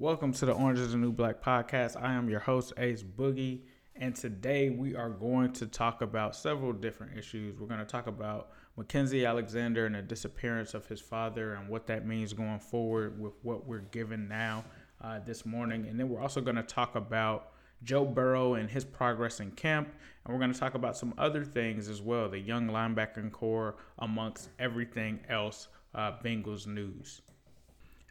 Welcome to the Orange is the New Black podcast. I am your host, Ace Boogie, and today we are going to talk about several different issues. We're going to talk about Mackensie Alexander and the disappearance of his father and what that means going forward with what we're given now uh, this morning. And then we're also going to talk about Joe Burrow and his progress in camp. And we're going to talk about some other things as well the young linebacking corps, amongst everything else, uh, Bengals news.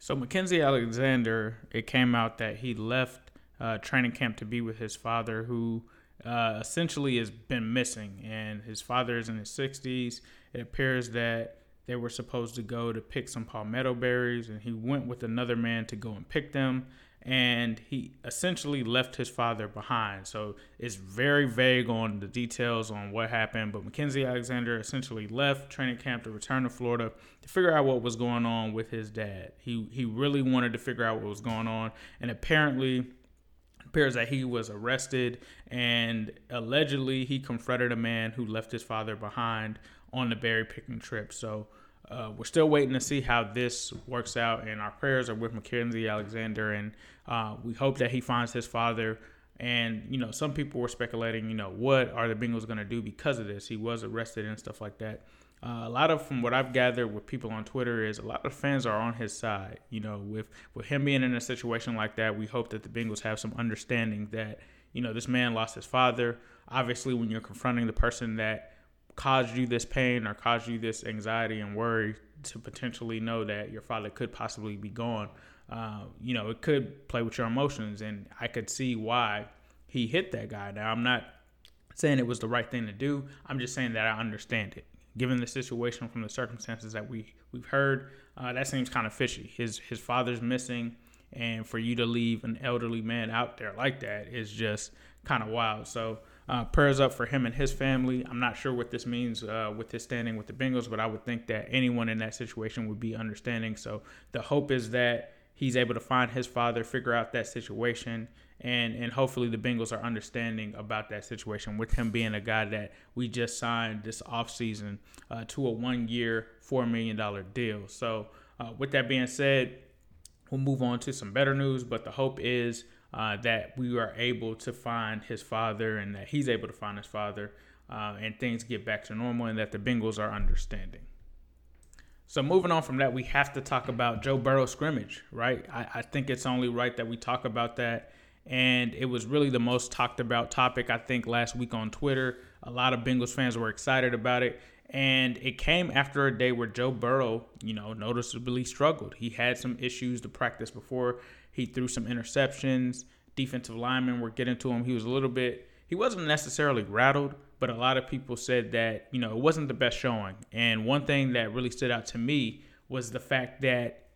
So Mackensie Alexander, it came out that he left uh, training camp to be with his father, who uh, essentially has been missing, and his father is in his 60s. It appears that they were supposed to go to pick some palmetto berries, and he went with another man to go and pick them and he essentially left his father behind. So it's very vague on the details on what happened. But Mackensie Alexander essentially left training camp to return to Florida to figure out what was going on with his dad. He he really wanted to figure out what was going on, and apparently appears that he was arrested and allegedly he confronted a man who left his father behind on the berry picking trip. So uh, we're still waiting to see how this works out, and our prayers are with Mackensie Alexander, and uh, we hope that he finds his father. And you know, some people were speculating, you know, what are the Bengals going to do because of this? He was arrested and stuff like that. Uh, a lot of, from what I've gathered with people on Twitter, is a lot of fans are on his side. You know, with with him being in a situation like that, we hope that the Bengals have some understanding that you know this man lost his father. Obviously, when you're confronting the person that caused you this pain or caused you this anxiety and worry to potentially know that your father could possibly be gone, uh, you know, it could play with your emotions. And I could see why he hit that guy. Now, I'm not saying it was the right thing to do. I'm just saying that I understand it. Given the situation from the circumstances that we we've heard, uh, that seems kind of fishy. His his father's missing, and for you to leave an elderly man out there like that is just kind of wild. So uh, prayers up for him and his family. I'm not sure what this means uh, with his standing with the Bengals, but I would think that anyone in that situation would be understanding. So the hope is that he's able to find his father, figure out that situation, and and hopefully the Bengals are understanding about that situation with him being a guy that we just signed this offseason uh, to a one-year, four million dollar deal. So uh, with that being said, we'll move on to some better news. But the hope is uh, that we are able to find his father and that he's able to find his father uh, and things get back to normal and that the Bengals are understanding. So moving on from that, we have to talk about Joe Burrow scrimmage, right? I, I think it's only right that we talk about that. And it was really the most talked about topic, I think, last week on Twitter. A lot of Bengals fans were excited about it. And it came after a day where Joe Burrow, you know, noticeably struggled. He had some issues to practice before. He threw some interceptions. Defensive linemen were getting to him. He was a little bit, he wasn't necessarily rattled, but a lot of people said that, you know, it wasn't the best showing. And one thing that really stood out to me was the fact that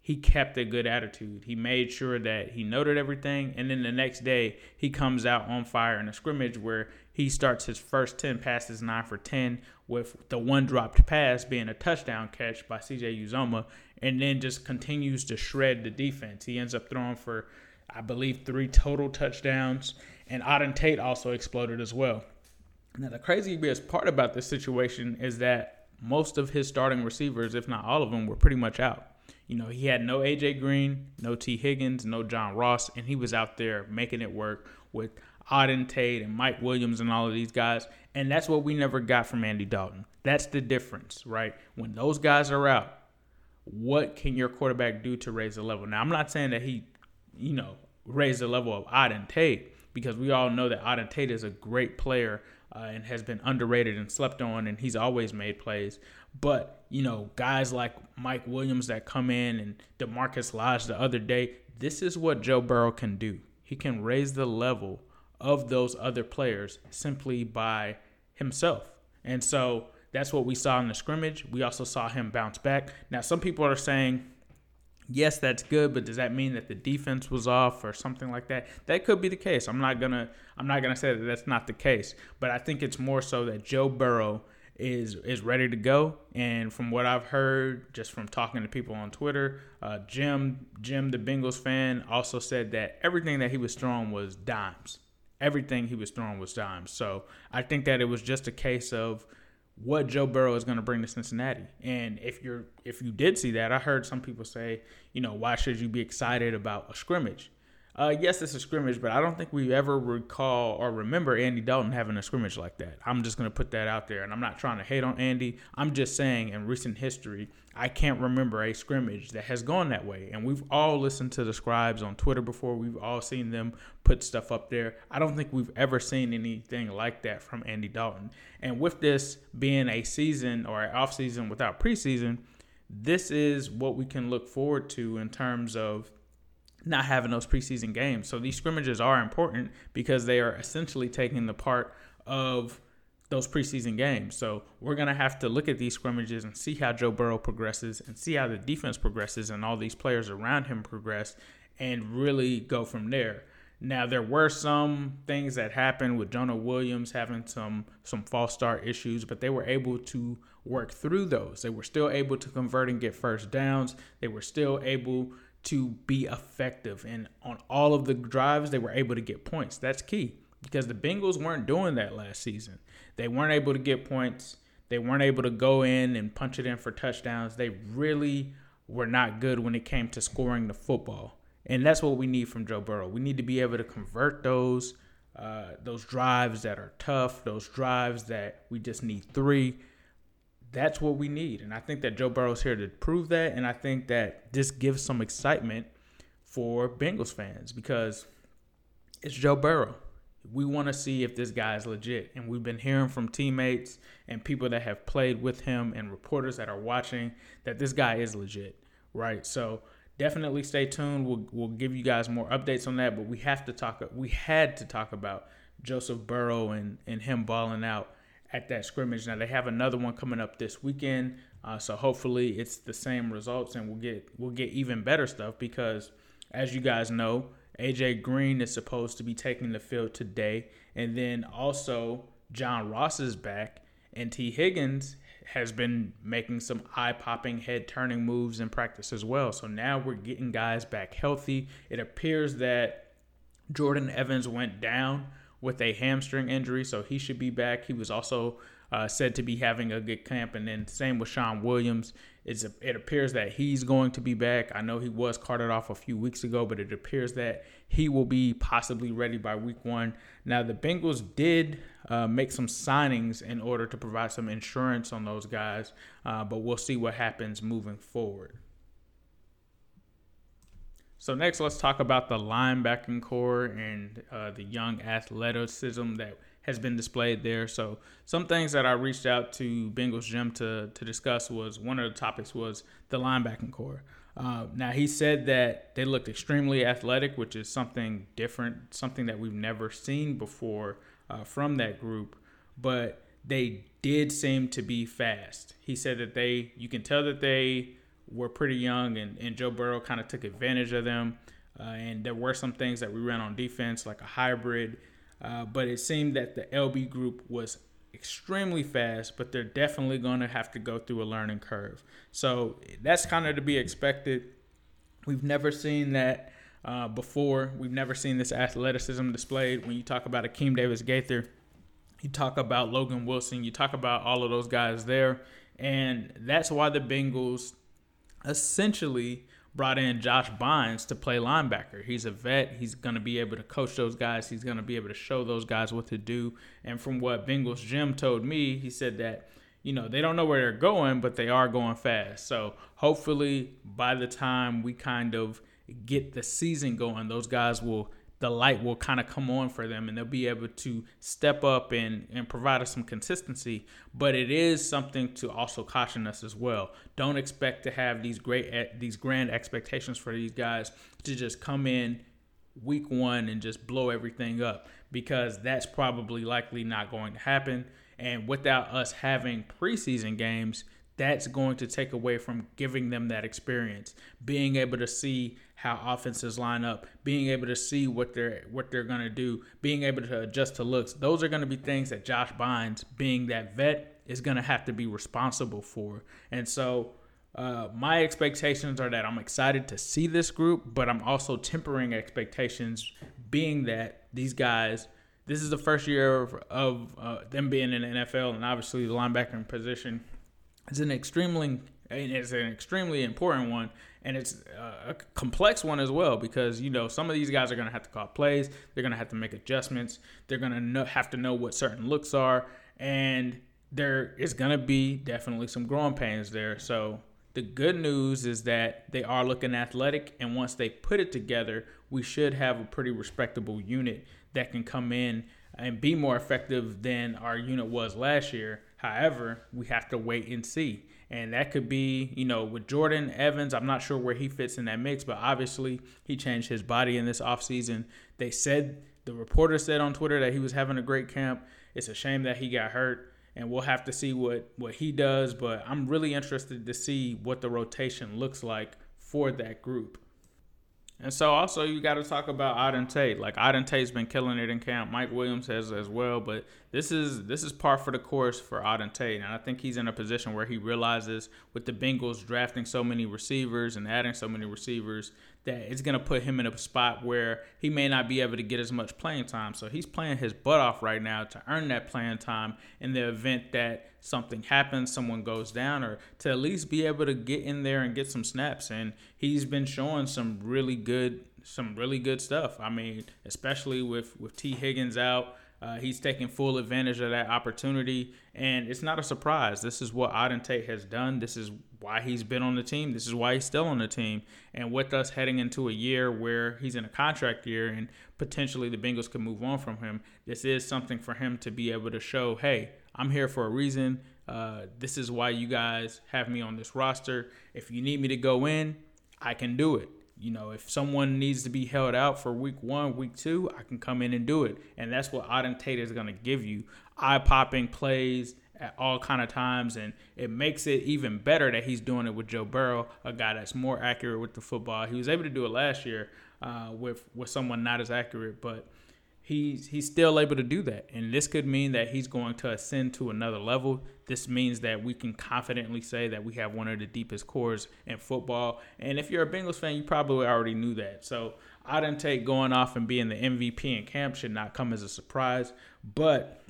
he kept a good attitude. He made sure that he noted everything. And then the next day, he comes out on fire in a scrimmage where he starts his first 10 passes, 9 for 10, with the one dropped pass being a touchdown catch by CJ Uzomah and then just continues to shred the defense. He ends up throwing for, I believe, three total touchdowns. And Auden Tate also exploded as well. Now, the craziest part about this situation is that most of his starting receivers, if not all of them, were pretty much out. You know, he had no AJ Green, no Tee Higgins, no John Ross, and he was out there making it work with Auden Tate and Mike Williams and all of these guys. And that's what we never got from Andy Dalton. That's the difference, right? When those guys are out, what can your quarterback do to raise the level? Now, I'm not saying that he, you know, raised the level of Auden Tate because we all know that Auden Tate is a great player uh, and has been underrated and slept on, and he's always made plays. But you know, guys like Mike Williams that come in and Demarcus Lodge the other day, this is what Joe Burrow can do. He can raise the level of those other players simply by himself. And so that's what we saw in the scrimmage. We also saw him bounce back. Now, some people are saying yes, that's good, but does that mean that the defense was off or something like that? That could be the case. I'm not gonna I'm not gonna say that that's not the case, but I think it's more so that Joe Burrow is is ready to go. And from what I've heard, just from talking to people on Twitter, uh, Jim Jim the Bengals fan also said that everything that he was throwing was dimes. Everything he was throwing was dimes. So I think that it was just a case of what Joe Burrow is going to bring to Cincinnati. And if you're if you did see that, I heard some people say, you know, why should you be excited about a scrimmage? Uh, yes, it's a scrimmage, but I don't think we ever recall or remember Andy Dalton having a scrimmage like that. I'm just going to put that out there, and I'm not trying to hate on Andy. I'm just saying, in recent history, I can't remember a scrimmage that has gone that way. And we've all listened to the scribes on Twitter before. We've all seen them put stuff up there. I don't think we've ever seen anything like that from Andy Dalton. And with this being a season or an off season without preseason, this is what we can look forward to in terms of not having those preseason games. So these scrimmages are important because they are essentially taking the part of those preseason games. So we're going to have to look at these scrimmages and see how Joe Burrow progresses and see how the defense progresses and all these players around him progress and really go from there. Now there were some things that happened with Jonah Williams having some some false start issues, but they were able to work through those. They were still able to convert and get first downs. They were still able to be effective. And on all of the drives, they were able to get points. That's key because the Bengals weren't doing that last season. They weren't able to get points. They weren't able to go in and punch it in for touchdowns. They really were not good when it came to scoring the football. And that's what we need from Joe Burrow. We need to be able to convert those uh, those drives that are tough, those drives that we just need three that's what we need. And I think that Joe Burrow's here to prove that. And I think that this gives some excitement for Bengals fans because it's Joe Burrow. We want to see if this guy is legit. And we've been hearing from teammates and people that have played with him and reporters that are watching that this guy is legit, right? So definitely stay tuned. We'll, we'll give you guys more updates on that. But we have to talk, we had to talk about Joseph Burrow and, and him balling out at that scrimmage. Now they have another one coming up this weekend, uh, so hopefully it's the same results and we'll get we'll get even better stuff because, as you guys know, AJ Green is supposed to be taking the field today, and then also John Ross is back, and Tee Higgins has been making some eye-popping, head-turning moves in practice as well. So now we're getting guys back healthy. It appears that Jordan Evans went down with a hamstring injury, so he should be back. He was also uh, said to be having a good camp, and then same with Shawn Williams. It's it appears that he's going to be back. I know he was carted off a few weeks ago, but it appears that he will be possibly ready by week one. Now the Bengals did uh, make some signings in order to provide some insurance on those guys, uh, but we'll see what happens moving forward. So next, let's talk about the linebacking corps and uh, the young athleticism that has been displayed there. So some things that I reached out to Bengals Jim to to discuss was one of the topics was the linebacking corps. Uh, now he said that they looked extremely athletic, which is something different, something that we've never seen before uh, from that group. But they did seem to be fast. He said that they, you can tell that they were pretty young, and, and Joe Burrow kind of took advantage of them. Uh, and there were some things that we ran on defense, like a hybrid. Uh, but it seemed that the LB group was extremely fast, but they're definitely going to have to go through a learning curve. So that's kind of to be expected. We've never seen that uh, before. We've never seen this athleticism displayed. When you talk about Akeem Davis Gaither, you talk about Logan Wilson, you talk about all of those guys there. And that's why the Bengals essentially brought in Josh Bynes to play linebacker. He's a vet. He's going to be able to coach those guys. He's going to be able to show those guys what to do. And from what Bengals Jim told me, he said that, you know, they don't know where they're going, but they are going fast. So hopefully by the time we kind of get the season going, those guys will the light will kind of come on for them and they'll be able to step up and, and provide us some consistency. But it is something to also caution us as well. Don't expect to have these great these grand expectations for these guys to just come in week one and just blow everything up because that's probably likely not going to happen. And without us having preseason games, that's going to take away from giving them that experience, being able to see how offenses line up, being able to see what they're what they're gonna do, being able to adjust to looks. Those are gonna be things that Josh Bynes, being that vet, is gonna have to be responsible for. And so uh, my expectations are that I'm excited to see this group, but I'm also tempering expectations, being that these guys. This is the first year of, of uh, them being in the NFL, and obviously the linebacker position is an extremely it's an extremely important one and it's uh, a complex one as well because you know some of these guys are going to have to call plays they're going to have to make adjustments they're going to have to know what certain looks are and there is going to be definitely some growing pains there. So the good news is that they are looking athletic and once they put it together we should have a pretty respectable unit that can come in and be more effective than our unit was last year however we have to wait and see and that could be, you know, with Jordan Evans, I'm not sure where he fits in that mix, but obviously he changed his body in this offseason. They said, the reporter said on Twitter that he was having a great camp. It's a shame that he got hurt, and we'll have to see what, what he does, but I'm really interested to see what the rotation looks like for that group. And so also you got to talk about Auden Tate. Like Auden Tate's been killing it in camp. Mike Williams has as well. But this is this is par for the course for Auden Tate, and I think he's in a position where he realizes with the Bengals drafting so many receivers and adding so many receivers that it's going to put him in a spot where he may not be able to get as much playing time. So he's playing his butt off right now to earn that playing time in the event that something happens, someone goes down, or to at least be able to get in there and get some snaps. And he's been showing some really good, some really good stuff. I mean, especially with with Tee Higgins out. Uh, he's taking full advantage of that opportunity, and it's not a surprise. This is what Auden Tate has done. This is why he's been on the team. This is why he's still on the team. And with us heading into a year where he's in a contract year and potentially the Bengals could move on from him, this is something for him to be able to show, hey, I'm here for a reason. Uh, this is why you guys have me on this roster. If you need me to go in, I can do it. You know, if someone needs to be held out for week one, week two, I can come in and do it. And that's what Auden Tate is going to give you eye popping plays at all kind of times. And it makes it even better that he's doing it with Joe Burrow, a guy that's more accurate with the football. He was able to do it last year uh, with, with someone not as accurate, but he's he's still able to do that. And this could mean that he's going to ascend to another level. This means that we can confidently say that we have one of the deepest cores in football. And if you're a bengals fan you probably already knew that. So Auden Tate going off and being the mvp in camp should not come as a surprise. But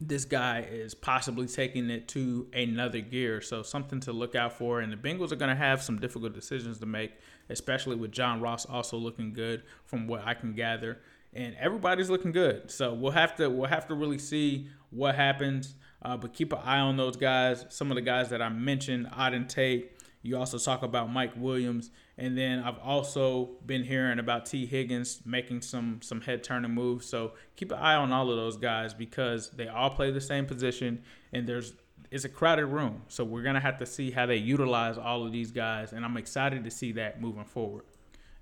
this guy is possibly taking it to another gear. So something to look out for. And the Bengals are going to have some difficult decisions to make, especially with John Ross also looking good from what I can gather and everybody's looking good. So we'll have to we'll have to really see what happens. Uh, but keep an eye on those guys. Some of the guys that I mentioned, Auden Tate, You also talk about Mike Williams, and then I've also been hearing about Tee Higgins making some some head turning moves. So keep an eye on all of those guys because they all play the same position, and there's it's a crowded room. So we're gonna have to see how they utilize all of these guys, and I'm excited to see that moving forward.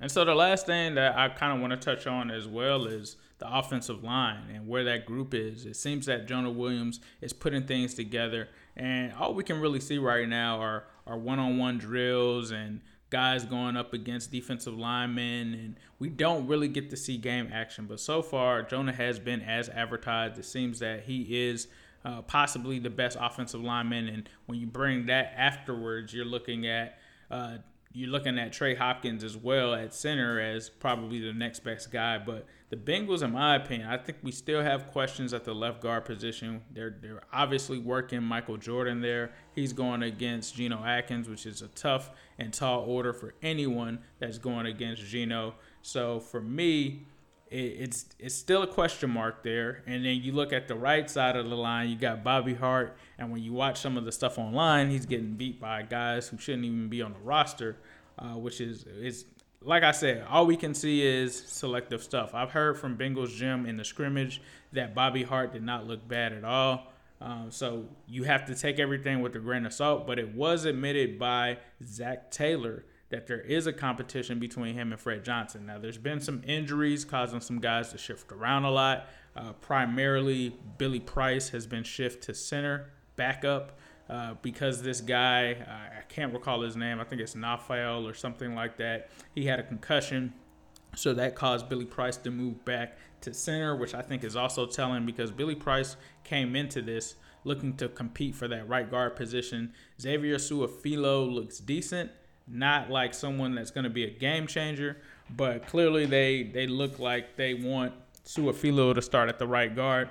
And so the last thing that I kind of want to touch on as well is the offensive line and where that group is. It seems that Jonah Williams is putting things together, and all we can really see right now are are one-on-one drills and guys going up against defensive linemen, and we don't really get to see game action. But so far, Jonah has been as advertised. It seems that he is. Uh, possibly the best offensive lineman, and when you bring that afterwards, you're looking at uh, you're looking at Trey Hopkins as well at center as probably the next best guy. But the Bengals, in my opinion, I think we still have questions at the left guard position. They're they're obviously working Michael Jordan there. He's going against Geno Atkins, which is a tough and tall order for anyone that's going against Geno. So for me, it's it's still a question mark there. And then you look at the right side of the line, you got Bobby Hart, and when you watch some of the stuff online, he's getting beat by guys who shouldn't even be on the roster, uh, which is is like I said, all we can see is selective stuff. I've heard from Bengals Jim in the scrimmage that Bobby Hart did not look bad at all. Um, so you have to take everything with a grain of salt, but it was admitted by Zac Taylor that there is a competition between him and Fred Johnson. Now, there's been some injuries causing some guys to shift around a lot. Uh, primarily, Billy Price has been shifted to center backup uh, because this guy, uh, I can't recall his name, I think it's Nafael or something like that. He had a concussion. So that caused Billy Price to move back to center, which I think is also telling because Billy Price came into this looking to compete for that right guard position. Xavier Su'a-Filo looks decent not like someone that's going to be a game changer, but clearly they they look like they want Su'a-Filo to start at the right guard.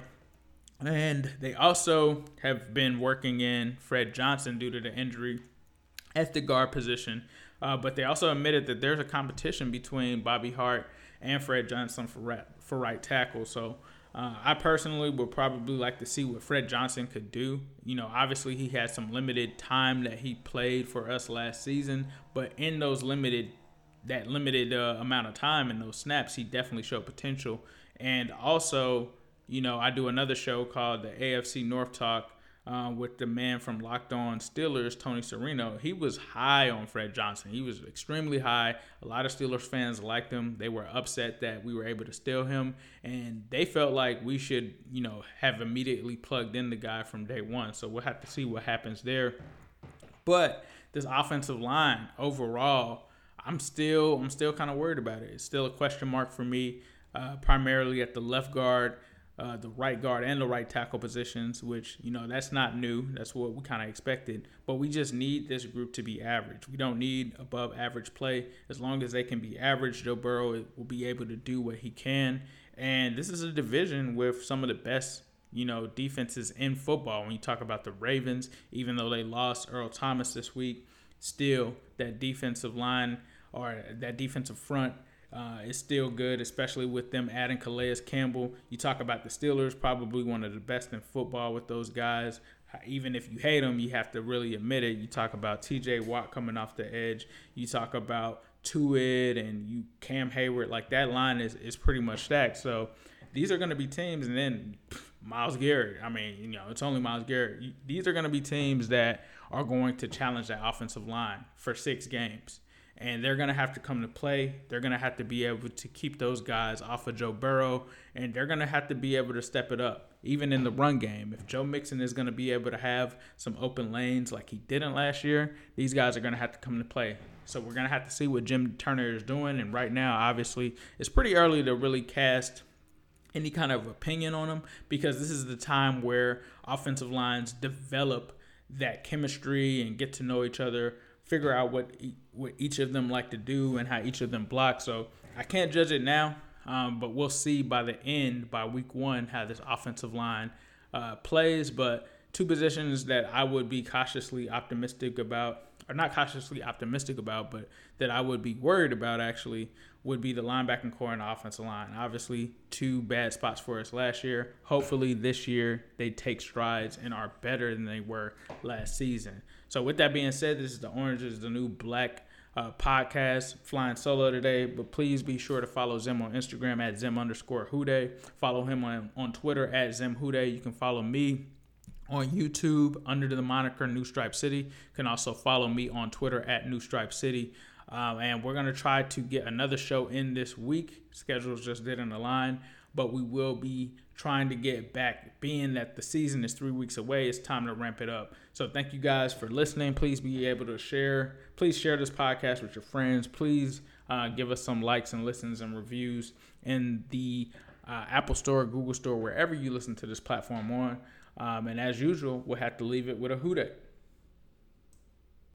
And they also have been working in Fred Johnson due to the injury at the guard position. Uh, but they also admitted that there's a competition between Bobby Hart and Fred Johnson for right, for right tackle. So uh, I personally would probably like to see what Fred Johnson could do. You know, obviously he had some limited time that he played for us last season, but in those limited that limited uh, amount of time in those snaps, he definitely showed potential. And also, you know, I do another show called the AFC North Talk uh, with the man from Locked On Steelers, Tony Serino. He was high on Fred Johnson. He was extremely high. A lot of Steelers fans liked him. They were upset that we were able to steal him, and they felt like we should, you know, have immediately plugged in the guy from day one. So we'll have to see what happens there. But this offensive line overall, I'm still I'm still kind of worried about it. It's still a question mark for me, uh, primarily at the left guard uh, the right guard and the right tackle positions, which, you know, that's not new. That's what we kind of expected. But we just need this group to be average. We don't need above average play. As long as they can be average, Joe Burrow will be able to do what he can. And this is a division with some of the best, you know, defenses in football. When you talk about the Ravens, even though they lost Earl Thomas this week, still that defensive line or that defensive front uh, is still good, especially with them adding Calais Campbell. You talk about the Steelers, probably one of the best in football with those guys. Even if you hate them, you have to really admit it. You talk about T.J. Watt coming off the edge. You talk about Tuitt and you Cam Heyward. Like that line is is pretty much stacked. So these are going to be teams, and then Myles Garrett. I mean, you know, it's only Myles Garrett. These are going to be teams that are going to challenge that offensive line for six games and they're going to have to come to play. They're going to have to be able to keep those guys off of Joe Burrow, and they're going to have to be able to step it up, even in the run game. If Joe Mixon is going to be able to have some open lanes like he didn't last year, these guys are going to have to come to play. So we're going to have to see what Jim Turner is doing. And right now, obviously, it's pretty early to really cast any kind of opinion on him because this is the time where offensive lines develop that chemistry and get to know each other figure out what what each of them like to do and how each of them block. So I can't judge it now, um, but we'll see by the end, by week one, how this offensive line uh, plays. But two positions that I would be cautiously optimistic about or not cautiously optimistic about, but that I would be worried about actually would be the linebacking corps and the offensive line. Obviously, two bad spots for us last year. Hopefully, this year they take strides and are better than they were last season. So, with that being said, this is the Orange is the New Black uh, podcast, flying solo today. But please be sure to follow Zim on Instagram at Zim underscore Hude. Follow him on, on Twitter at Zim Hude. You can follow me on YouTube under the moniker New Stripe City. You can also follow me on Twitter at New Stripe City. Um, and we're going to try to get another show in this week. Schedules just didn't align, but we will be trying to get back. Being that the season is three weeks away, it's time to ramp it up. So thank you guys for listening. Please be able to share. Please share this podcast with your friends. Please uh, give us some likes and listens and reviews in the uh, Apple Store, Google Store, wherever you listen to this platform on. Um, and as usual, we'll have to leave it with a who dat.